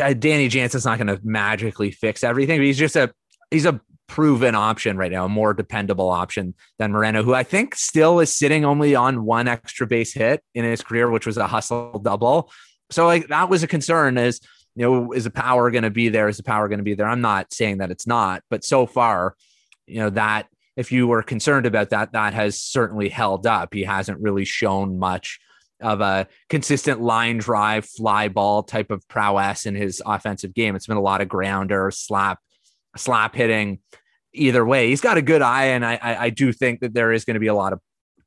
uh, Danny Jansen's not going to magically fix everything, but he's just a he's a proven option right now, a more dependable option than Moreno, who I think still is sitting only on one extra base hit in his career, which was a hustle double. So like that was a concern is, you know, is the power going to be there? Is the power going to be there? I'm not saying that it's not, but so far, you know, that if you were concerned about that, that has certainly held up. He hasn't really shown much of a consistent line drive, fly ball type of prowess in his offensive game. It's been a lot of grounder, slap, slap hitting. Either way, he's got a good eye, and I, I, I do think that there is going to be a lot of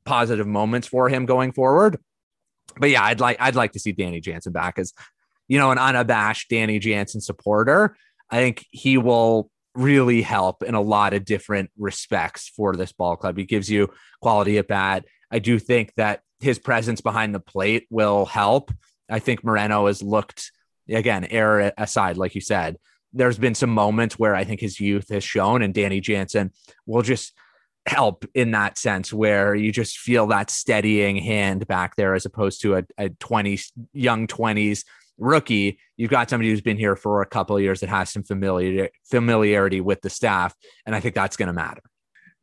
positive moments for him going forward. But yeah, I'd like I'd like to see Danny Jansen back as you know an unabashed Danny Jansen supporter. I think he will really help in a lot of different respects for this ball club. He gives you quality at bat. I do think that his presence behind the plate will help. I think Moreno has looked again, error aside, like you said, there's been some moments where I think his youth has shown, and Danny Jansen will just help in that sense where you just feel that steadying hand back there as opposed to a, a 20 young 20s rookie. You've got somebody who's been here for a couple of years that has some familiar familiarity with the staff and i think that's going to matter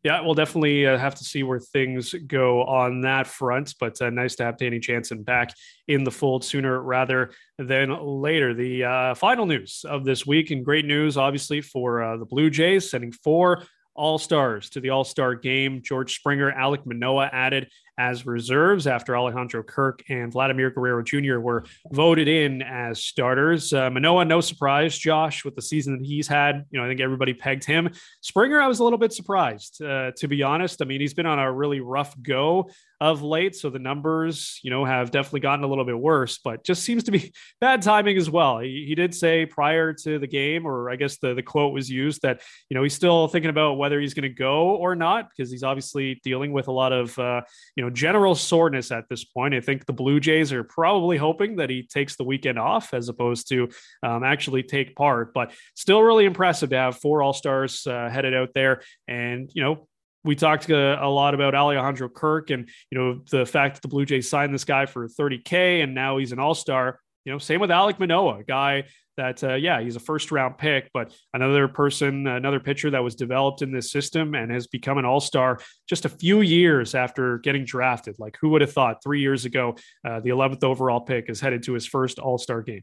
yeah, we'll definitely uh, have to see where things go on that front, but uh, nice to have Danny Jansen back in the fold sooner rather than later. The uh, final news of this week, and great news, obviously, for uh, the Blue Jays, sending four all Stars to the All Star game. George Springer, Alec Manoah added as reserves after Alejandro Kirk and Vladimir Guerrero Jr. were voted in as starters. Uh, Manoah, no surprise, Josh, with the season that he's had. You know, I think everybody pegged him. Springer, I was a little bit surprised, uh, to be honest. I mean, he's been on a really rough go of late. So the numbers, you know, have definitely gotten a little bit worse, but just seems to be bad timing as well. He, he did say prior to the game, or I guess the, the quote was used that, you know, he's still thinking about whether he's going to go or not, because he's obviously dealing with a lot of, uh, you know, general soreness at this point. I think the Blue Jays are probably hoping that he takes the weekend off as opposed to um, actually take part, but still really impressive to have four All Stars uh, headed out there. And, you know, we talked uh, a lot about Alejandro Kirk and you know the fact that the Blue Jays signed this guy for 30k and now he's an All Star. You know, same with Alec Manoah, a guy that uh, yeah he's a first round pick, but another person, another pitcher that was developed in this system and has become an All Star just a few years after getting drafted. Like who would have thought three years ago uh, the 11th overall pick is headed to his first All Star game.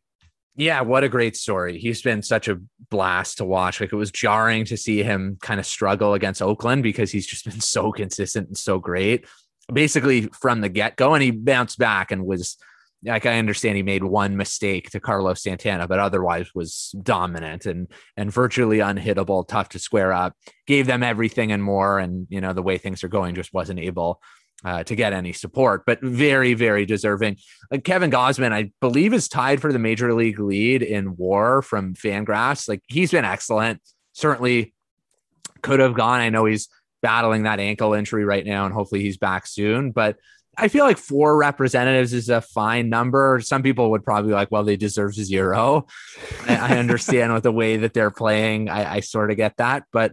Yeah, what a great story. He's been such a blast to watch. Like it was jarring to see him kind of struggle against Oakland because he's just been so consistent and so great. Basically from the get-go and he bounced back and was like I understand he made one mistake to Carlos Santana, but otherwise was dominant and and virtually unhittable, tough to square up. Gave them everything and more, and you know the way things are going, just wasn't able uh, to get any support, but very, very deserving. Like Kevin Gausman, I believe, is tied for the major league lead in WAR from Fangraphs. Like he's been excellent. Certainly could have gone. I know he's battling that ankle injury right now, and hopefully he's back soon. But I feel like four representatives is a fine number. Some people would probably like, well, they deserve zero. I, understand with the way that they're playing. I, I sort of get that, but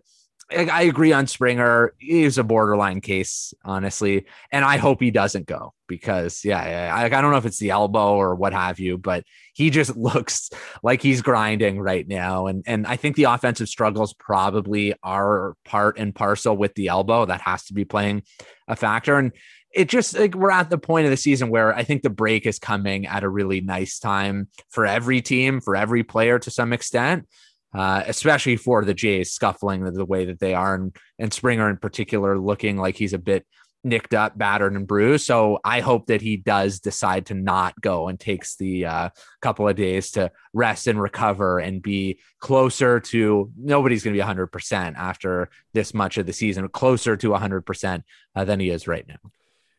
I agree on Springer. He's a borderline case, honestly, and I hope he doesn't go because, yeah, I, I don't know if it's the elbow or what have you, but he just looks like he's grinding right now, and and I think the offensive struggles probably are part and parcel with the elbow. That has to be playing a factor, and it just like we're at the point of the season where I think the break is coming at a really nice time for every team, for every player to some extent uh, especially for the Jays scuffling the, the, way that they are, and, and Springer in particular looking like he's a bit nicked up, battered, and bruised. So I hope that he does decide to not go and takes the uh, couple of days to rest and recover and be closer to nobody's going to be 100% after this much of the season, closer to 100% uh, than he is right now.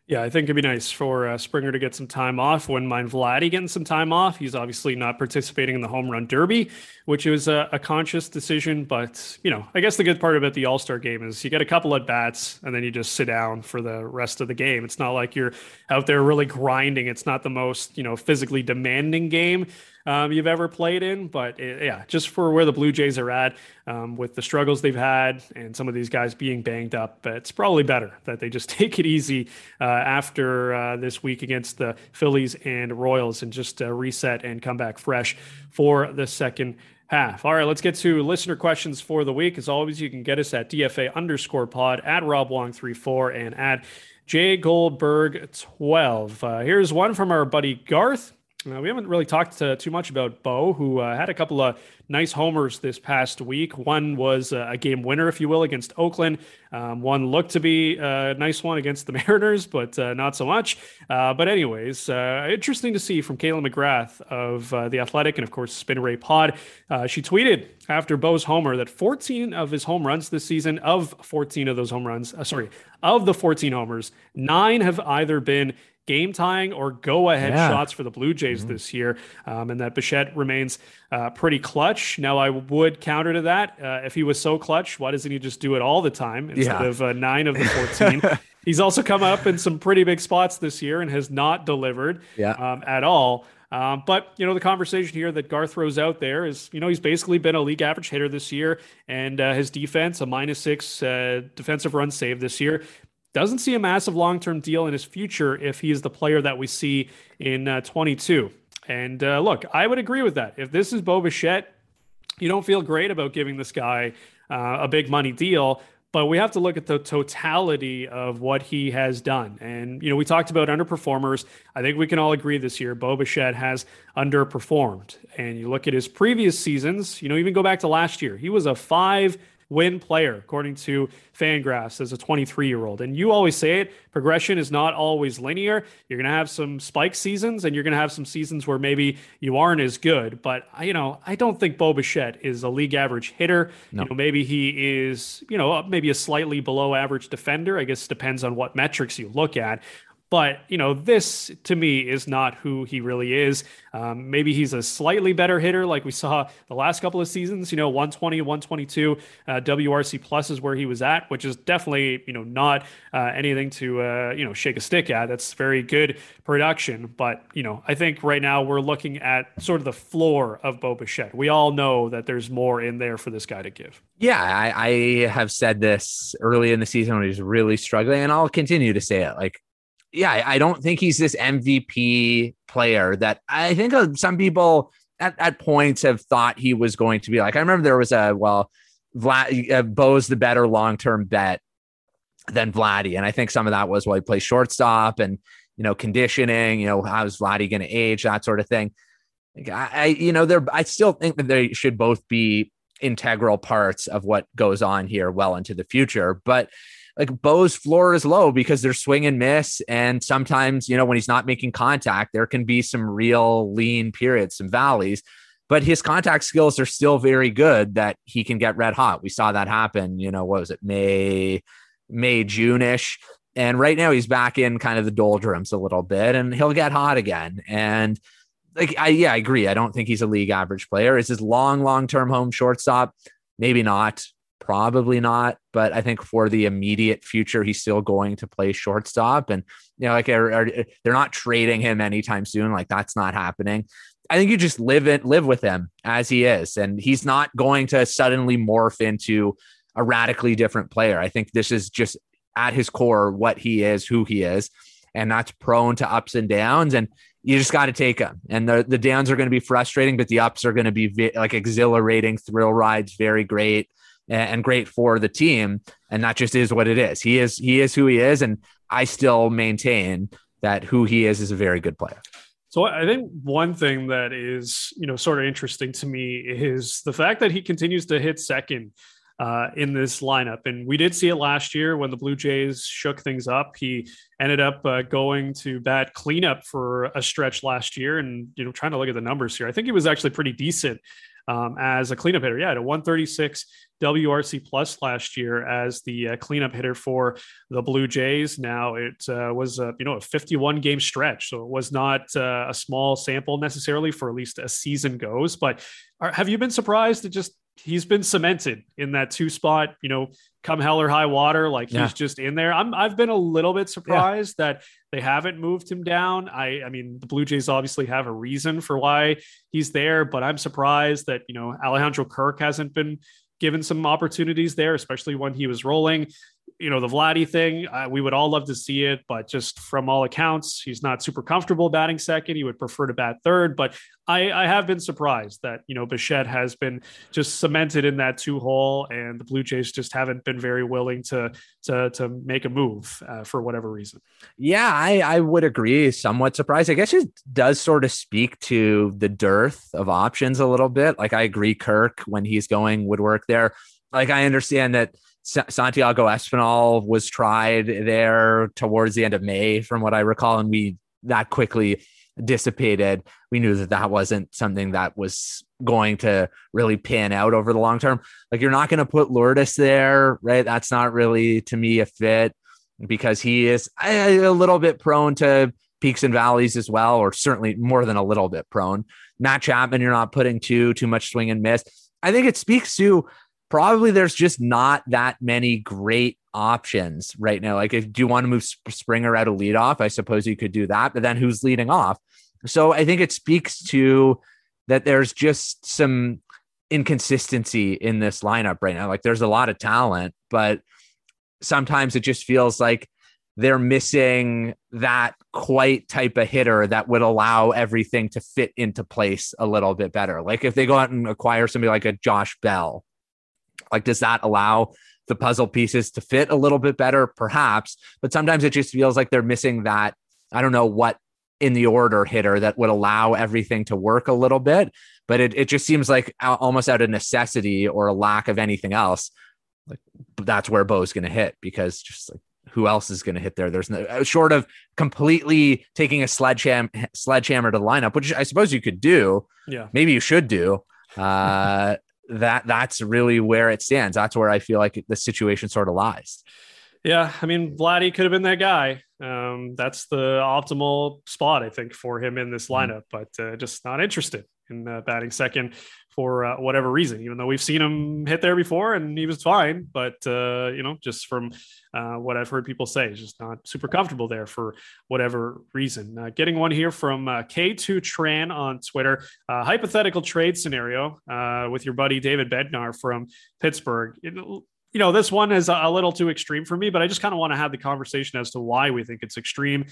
Yeah, I think it'd be nice for uh, Springer to get some time off. Wouldn't mind Vladdy getting some time off. He's obviously not participating in the home run derby, which was a, a conscious decision. But you know, I guess the good part about the All Star game is you get a couple at bats and then you just sit down for the rest of the game. It's not like you're out there really grinding. It's not the most you know physically demanding game um, you've ever played in. But it, yeah, just for where the Blue Jays are at um, with the struggles they've had and some of these guys being banged up, it's probably better that they just take it easy uh, after uh, this week against the Phillies and Royals and just uh, reset and come back fresh for the second half. All right, let's get to listener questions for the week. As always, you can get us at DFA underscore pod at Rob Wong34 and at J Goldberg 12. Uh, here's one from our buddy Garth. Uh, we haven't really talked uh, too much about Bo, who uh, had a couple of nice homers this past week. One was uh, a game winner, if you will, against Oakland. Um, one looked to be a nice one against the Mariners, but uh, not so much. Uh, but, anyways, interesting to see from Kayla McGrath of The Athletic and, of course, Spin Rate Pod. she tweeted after Bo's homer that 14 of his home runs this season, of 14 of those home runs, sorry, of the 14 homers, nine have either been game tying or go ahead yeah. shots for the Blue Jays mm-hmm. this year, um, and that Bichette remains uh, pretty clutch. Now, I would counter to that. Uh, if he was so clutch, why doesn't he just do it all the time instead yeah. of uh, nine of the 14? He's also come up in some pretty big spots this year and has not delivered yeah. um, at all. Um, but you know the conversation here that Garth throws out there is you know he's basically been a league average hitter this year, and uh, his defense a minus six uh, defensive run save this year doesn't see a massive long term deal in his future if he's the player that we see in uh, 22. And uh, look, I would agree with that. If this is Bo Bichette, you don't feel great about giving this guy uh, a big money deal. But we have to look at the totality of what he has done. And, you know, we talked about underperformers. I think we can all agree this year, Bo Bichette has underperformed. And you look at his previous seasons, you know, even go back to last year, he was a five win player, according to Fangraphs, as a 23 year old. And you always say it progression is not always linear. You're going to have some spike seasons and you're going to have some seasons where maybe you aren't as good. But, you know, I don't think Bo Bichette is a league average hitter. No. You know, maybe he is, you know, maybe a slightly below average defender. I guess depends on what metrics you look at. But, you know, this to me is not who he really is. Um, maybe he's a slightly better hitter like we saw the last couple of seasons, you know, 120, 122 uh, WRC plus is where he was at, which is definitely, you know, not uh, anything to, uh, you know, shake a stick at. That's very good production. But, you know, I think right now we're looking at sort of the floor of Bo Bichette. We all know that there's more in there for this guy to give. Yeah, I, I have said this early in the season when he's really struggling, and I'll continue to say it. Like, yeah, I don't think he's this MVP player that I think some people at, at points have thought he was going to be like. I remember there was a, well, Vlad, uh, Bo's the better long term bet than Vladdy. And I think some of that was, well, he plays shortstop and, you know, conditioning, you know, how's Vladdy going to age, that sort of thing. I, I, you know, there, I still think that they should both be integral parts of what goes on here well into the future. But, like Bo's floor is low because they're swing and miss. And sometimes, you know, when he's not making contact, there can be some real lean periods, some valleys. But his contact skills are still very good that he can get red hot. We saw that happen, you know, what was it, May, May, June ish. And right now he's back in kind of the doldrums a little bit and he'll get hot again. And like, I, yeah, I agree. I don't think he's a league average player. Is his long, long term home shortstop? Maybe not. Probably not, but I think for the immediate future, he's still going to play shortstop. And, you know, like are, are, they're not trading him anytime soon. Like that's not happening. I think you just live it, live with him as he is. And he's not going to suddenly morph into a radically different player. I think this is just at his core what he is, who he is. And that's prone to ups and downs. And you just got to take them. And the, the downs are going to be frustrating, but the ups are going to be vi- like exhilarating thrill rides, very great and great for the team. And that just is what it is. He is he is who he is, and I still maintain that who he is is a very good player. So I think one thing that is you know sort of interesting to me is the fact that he continues to hit second uh, in this lineup. And we did see it last year when the Blue Jays shook things up. He ended up uh, going to bat cleanup for a stretch last year. And, you know, trying to look at the numbers here, I think he was actually pretty decent um, as a cleanup hitter. Yeah, at a 136 WRC plus last year as the uh, cleanup hitter for the Blue Jays. Now it uh, was a, you know a 51 game stretch, so it was not uh, a small sample necessarily for at least a season goes. But are, have you been surprised that just he's been cemented in that two spot? You know, come hell or high water, like yeah. he's just in there. I'm I've been a little bit surprised yeah. that they haven't moved him down. I I mean the Blue Jays obviously have a reason for why he's there, but I'm surprised that you know Alejandro Kirk hasn't been given some opportunities there, especially when he was rolling. You know, the Vladdy thing, we would all love to see it, but just from all accounts, he's not super comfortable batting second. He would prefer to bat third. But I, I have been surprised that, you know, Bichette has been just cemented in that two hole, and the Blue Jays just haven't been very willing to to, to make a move uh, for whatever reason. Yeah, I, I would agree. Somewhat surprised. I guess it does sort of speak to the dearth of options a little bit. Like I agree, Kirk, when he's going would work there. Like I understand that Santiago Espinal was tried there towards the end of May, from what I recall, and we that quickly dissipated. We knew that that wasn't something that was going to really pan out over the long term. Like you're not going to put Lourdes there, right? That's not really to me a fit because he is a, little bit prone to peaks and valleys as well, or certainly more than a little bit prone. Matt Chapman, you're not putting too too much swing and miss. I think it speaks to probably there's just not that many great options right now. Like, if do you want to move Springer out of leadoff? I suppose you could do that, but then who's leading off? So I think it speaks to that there's just some inconsistency in this lineup right now. Like, there's a lot of talent, but sometimes it just feels like they're missing that quite type of hitter that would allow everything to fit into place a little bit better. Like if they go out and acquire somebody like a Josh Bell, like, does that allow the puzzle pieces to fit a little bit better? Perhaps, but sometimes it just feels like they're missing that. I don't know what in the order hitter that would allow everything to work a little bit, but it, it just seems like almost out of necessity or a lack of anything else. Like that's where Bo's going to hit because just like who else is going to hit there? There's no uh, short of completely taking a sledgehammer sledgehammer to the lineup, which I suppose you could do. Yeah, maybe you should do. Uh, that that's really where it stands. That's where I feel like the situation sort of lies. Yeah, I mean, Vladdy could have been that guy. Um, that's the optimal spot, I think, for him in this mm-hmm. lineup, but uh, just not interested in uh, batting second for uh, whatever reason, even though we've seen him hit there before and he was fine. But, uh, you know, just from uh, what I've heard people say, he's just not super comfortable there for whatever reason. Uh, getting one here from uh, K2 Tran on Twitter. Uh, hypothetical trade scenario with your buddy David Bednar from Pittsburgh. It, you know, this one is a little too extreme for me, but I just kind of want to have the conversation as to why we think it's extreme.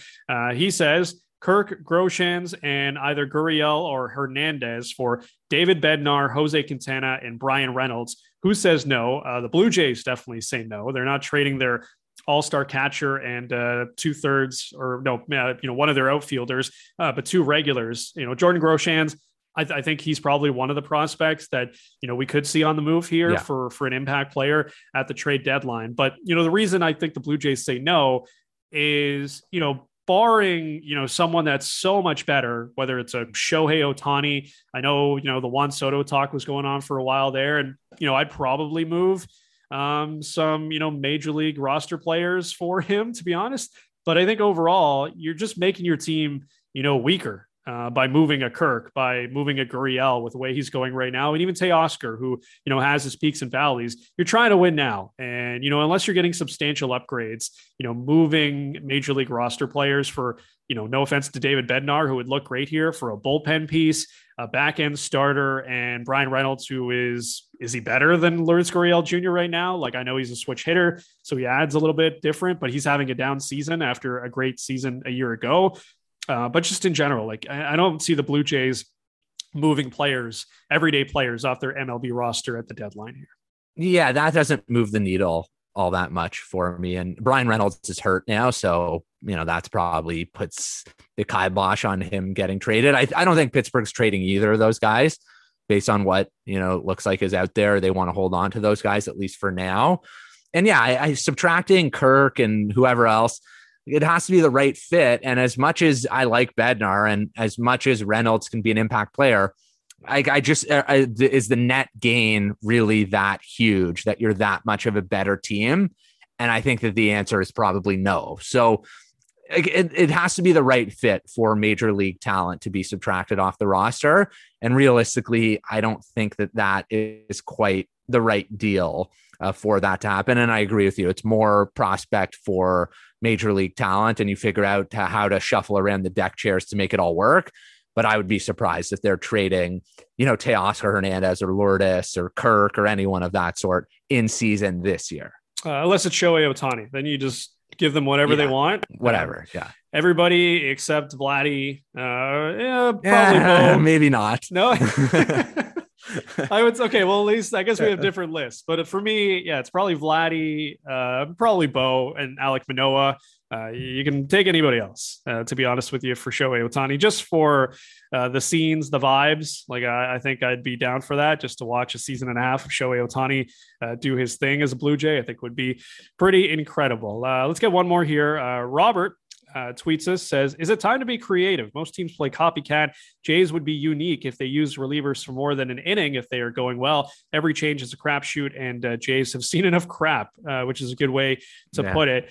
he says, Kirk Groshans and either Gurriel or Hernandez for David Bednar, Jose Quintana, and Bryan Reynolds. Who says no? Uh, the Blue Jays definitely say no. They're not trading their all-star catcher and uh, two thirds or no, uh, you know, one of their outfielders, uh, but two regulars. You know, Jordan Groshans. I, th- I, think he's probably one of the prospects that you know we could see on the move here yeah. for for an impact player at the trade deadline. But you know, the reason I think the Blue Jays say no is you know barring you know someone that's so much better, whether it's a Shohei Ohtani. I know you know the Juan Soto talk was going on for a while there, and you know I'd probably move um, some you know major league roster players for him to be honest. But I think overall you're just making your team you know weaker uh, by moving a Kirk, by moving a Gurriel with the way he's going right now, and even say Oscar, who you know has his peaks and valleys. You're trying to win now, and you know unless you're getting substantial upgrades, you know moving major league roster players for you know no offense to David Bednar, who would look great here for a bullpen piece, a back end starter, and Bryan Reynolds, who is is he better than Lourdes Gurriel Jr. right now? Like I know he's a switch hitter, so he adds a little bit different, but he's having a down season after a great season a year ago. Uh, but just in general, like I, I don't see the Blue Jays moving players, everyday players off their MLB roster at the deadline here. Yeah, that doesn't move the needle all that much for me. And Bryan Reynolds is hurt now, so you know that's probably puts the kibosh on him getting traded. I, I don't think Pittsburgh's trading either of those guys based on what you know looks like is out there. They want to hold on to those guys at least for now. And yeah, I, I subtracting Kirk and whoever else it has to be the right fit. And as much as I like Bednar and as much as Reynolds can be an impact player, I, I just uh, I, is the net gain really that huge that you're that much of a better team? And I think that the answer is probably no. So it, it has to be the right fit for major league talent to be subtracted off the roster. And realistically, I don't think that that is quite the right deal uh, for that to happen. And I agree with you. It's more prospect for major league talent, and you figure out how to shuffle around the deck chairs to make it all work. But I would be surprised if they're trading, you know, Teoscar Hernandez or Lourdes or Kirk or anyone of that sort in season this year. Uh, unless it's Shohei Ohtani, then you just give them whatever Yeah. they want. Whatever. Yeah. everybody except Vladdy. Uh, yeah, probably Yeah, maybe not. No. I would okay. Well, at least I guess we have different lists. But for me, yeah, it's probably Vladdy, uh, probably Bo and Alec Manoah. Uh, you can take anybody else, uh, to be honest with you, for Shohei Ohtani, just for uh, the scenes, the vibes. Like I, I think I'd be down for that, just to watch a season and a half of Shohei Ohtani uh, do his thing as a Blue Jay. I think would be pretty incredible. Uh, let's get one more here. Uh, Robert uh, tweets us says, "Is it time to be creative? Most teams play copycat. Jays would be unique if they use relievers for more than an inning if they are going well. Every change is a crapshoot, and uh, Jays have seen enough crap, uh, which is a good way to Yeah. put it."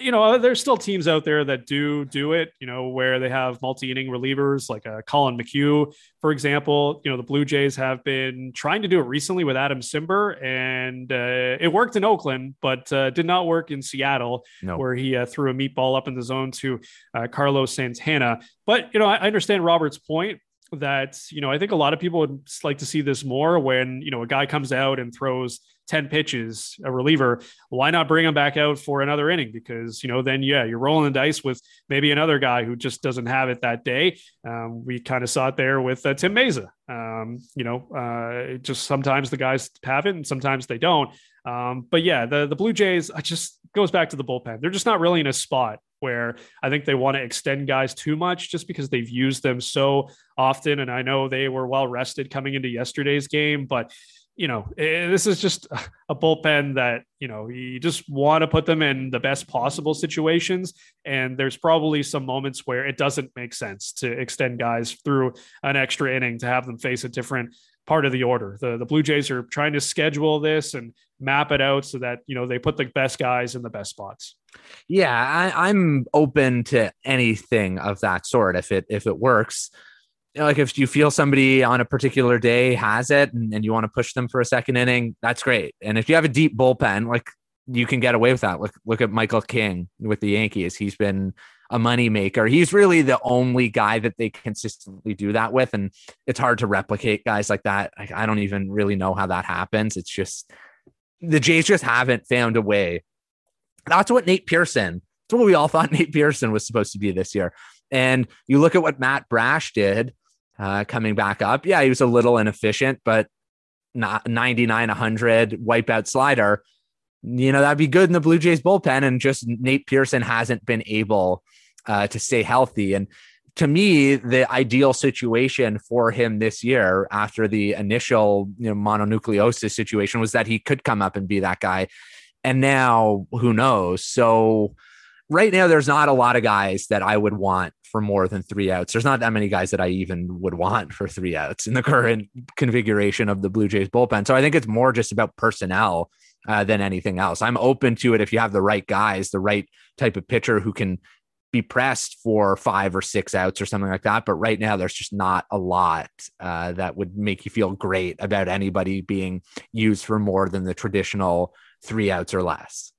You know, there's still teams out there that do do it. You know, where they have multi-inning relievers like uh, Collin McHugh, for example. You know, the Blue Jays have been trying to do it recently with Adam Cimber, and uh, it worked in Oakland, but uh, did not work in Seattle No. where he uh, threw a meatball up in the zone to uh, Carlos Santana. But you know, I, I understand Robert's point that you know I think a lot of people would like to see this more when you know a guy comes out and throws 10 pitches a reliever why not bring him back out for another inning? Because you know then yeah you're rolling the dice with maybe another guy who just doesn't have it that day. Um, we kind of saw it there with uh, Tim Mayza um, you know uh, just sometimes the guys have it and sometimes they don't. Um, but yeah the, the blue jays i just goes back to the bullpen. They're just not really in a spot where I think they want to extend guys too much just because they've used them so often. And I know they were well rested coming into yesterday's game, but you know, eh, this is just a bullpen that, you know, you just want to put them in the best possible situations. And there's probably some moments where it doesn't make sense to extend guys through an extra inning to have them face a different part of the order. The the Blue Jays are trying to schedule this and map it out so that, you know, they put the best guys in the best spots. Yeah, I, I'm open to anything of that sort if it if it works. Like if you feel somebody on a particular day has it and, and you want to push them for a second inning, that's great. And if you have a deep bullpen, like you can get away with that. Look look at Michael King with the Yankees. He's been a money maker. He's really the only guy that they consistently do that with, and it's hard to replicate guys like that. Like, I don't even really know how that happens. It's just the Jays just haven't found a way that's what Nate Pearson, that's what we all thought Nate Pearson was supposed to be this year. And you look at what Matt Brash did uh, coming back up. Yeah, he was a little inefficient, but not 99, 100 wipeout slider. You know, that'd be good in the Blue Jays bullpen. And just Nate Pearson hasn't been able uh, to stay healthy. And to me, the ideal situation for him this year after the initial you know, mononucleosis situation was that he could come up and be that guy and now who knows? So right now there's not a lot of guys that I would want for more than three outs. There's not that many guys that I even would want for three outs in the current configuration of the Blue Jays bullpen. So I think it's more just about personnel uh, than anything else. I'm open to it if you have the right guys, the right type of pitcher who can be pressed for five or six outs or something like that. But right now, there's just not a lot uh, that would make you feel great about anybody being used for more than the traditional three outs or less.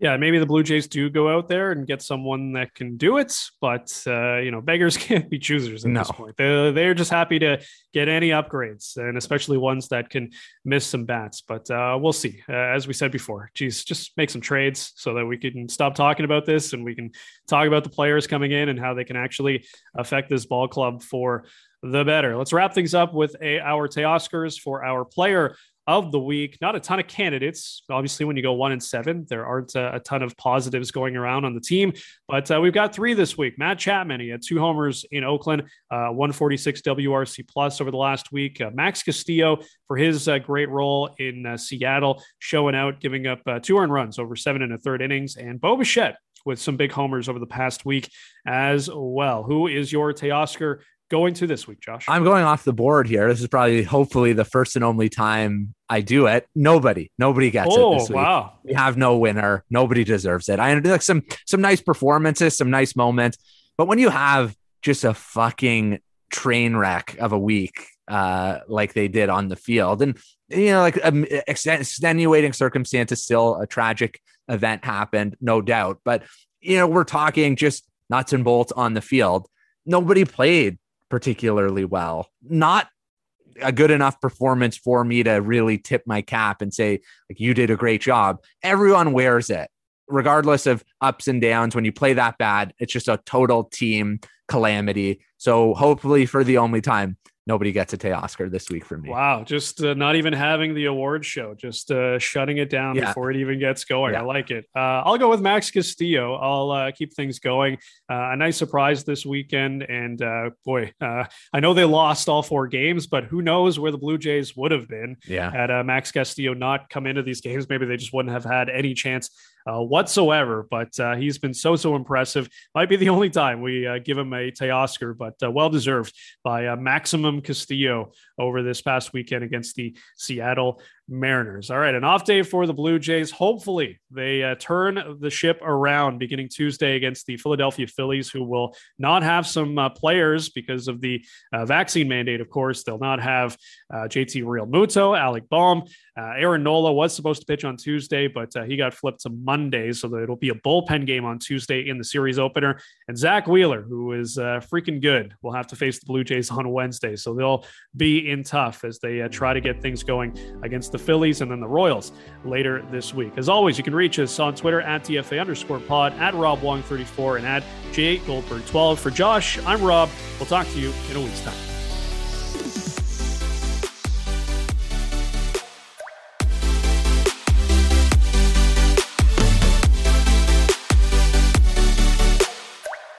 Yeah, maybe the Blue Jays do go out there and get someone that can do it, but uh, you know, beggars can't be choosers at No. this point. They're, they're just happy to get any upgrades, and especially ones that can miss some bats. But uh, we'll see. Uh, as we said before, geez, just make some trades so that we can stop talking about this and we can talk about the players coming in and how they can actually affect this ball club for the better. Let's wrap things up with a, our Teoscars for our player of the week. Not a ton of candidates. Obviously, when you go one and seven, there aren't a, a ton of positives going around on the team. But uh, we've got three this week. Matt Chapman, he had two homers in Oakland, uh, 146 WRC plus over the last week. Uh, Max Castillo for his uh, great role in uh, Seattle, showing out, giving up uh, two earned runs over seven and a third innings. And Bo Bichette with some big homers over the past week as well. Who is your Teoscar going to this week, Josh? I'm going off the board here. This is probably, hopefully, the first and only time I do it. Nobody, nobody gets it oh, this week. wow. We have no winner. Nobody deserves it. I like some some nice performances, some nice moments, but when you have just a fucking train wreck of a week, uh, like they did on the field, and you know, like um, ex- extenuating circumstances, still a tragic event happened, no doubt. But you know, we're talking just nuts and bolts on the field. Nobody played particularly well. Not a good enough performance for me to really tip my cap and say, like, you did a great job. Everyone wears it, regardless of ups and downs. When you play that bad, it's just a total team calamity. So hopefully, for the only time, nobody gets a Teoscar this week for me. Wow, just uh, not even having the award show, just uh, shutting it down yeah. before it even gets going. Yeah. I like it. Uh, I'll go with Max Castillo. I'll uh, keep things going. Uh, a nice surprise this weekend, and uh, boy, I know they lost all four games, but who knows where the Blue Jays would have been yeah. had Max Castillo not come into these games. Maybe they just wouldn't have had any chance uh, whatsoever. But uh, he's been so, so impressive. Might be the only time we uh, give him a Teoscar, but uh, well deserved by uh, Maximum Castillo over this past weekend against the Seattle Mariners. All right, an off day for the Blue Jays. Hopefully, they uh, turn the ship around beginning Tuesday against the Philadelphia Phillies, who will not have some uh, players because of the uh, vaccine mandate. Of course, they'll not have uh, JT Realmuto, Alec Bohm. Uh, Aaron Nola was supposed to pitch on Tuesday, but uh, he got flipped to Monday, so it'll be a bullpen game on Tuesday in the series opener. And Zack Wheeler, who is freaking good, will have to face the Blue Jays on Wednesday, so they'll be in tough as they try to get things going against the Phillies and then the Royals later this week. As always, you can reach us on Twitter at DFA underscore pod, at Rob Wong34, and at J Goldberg12. For Josh, I'm Rob. We'll talk to you in a week's time.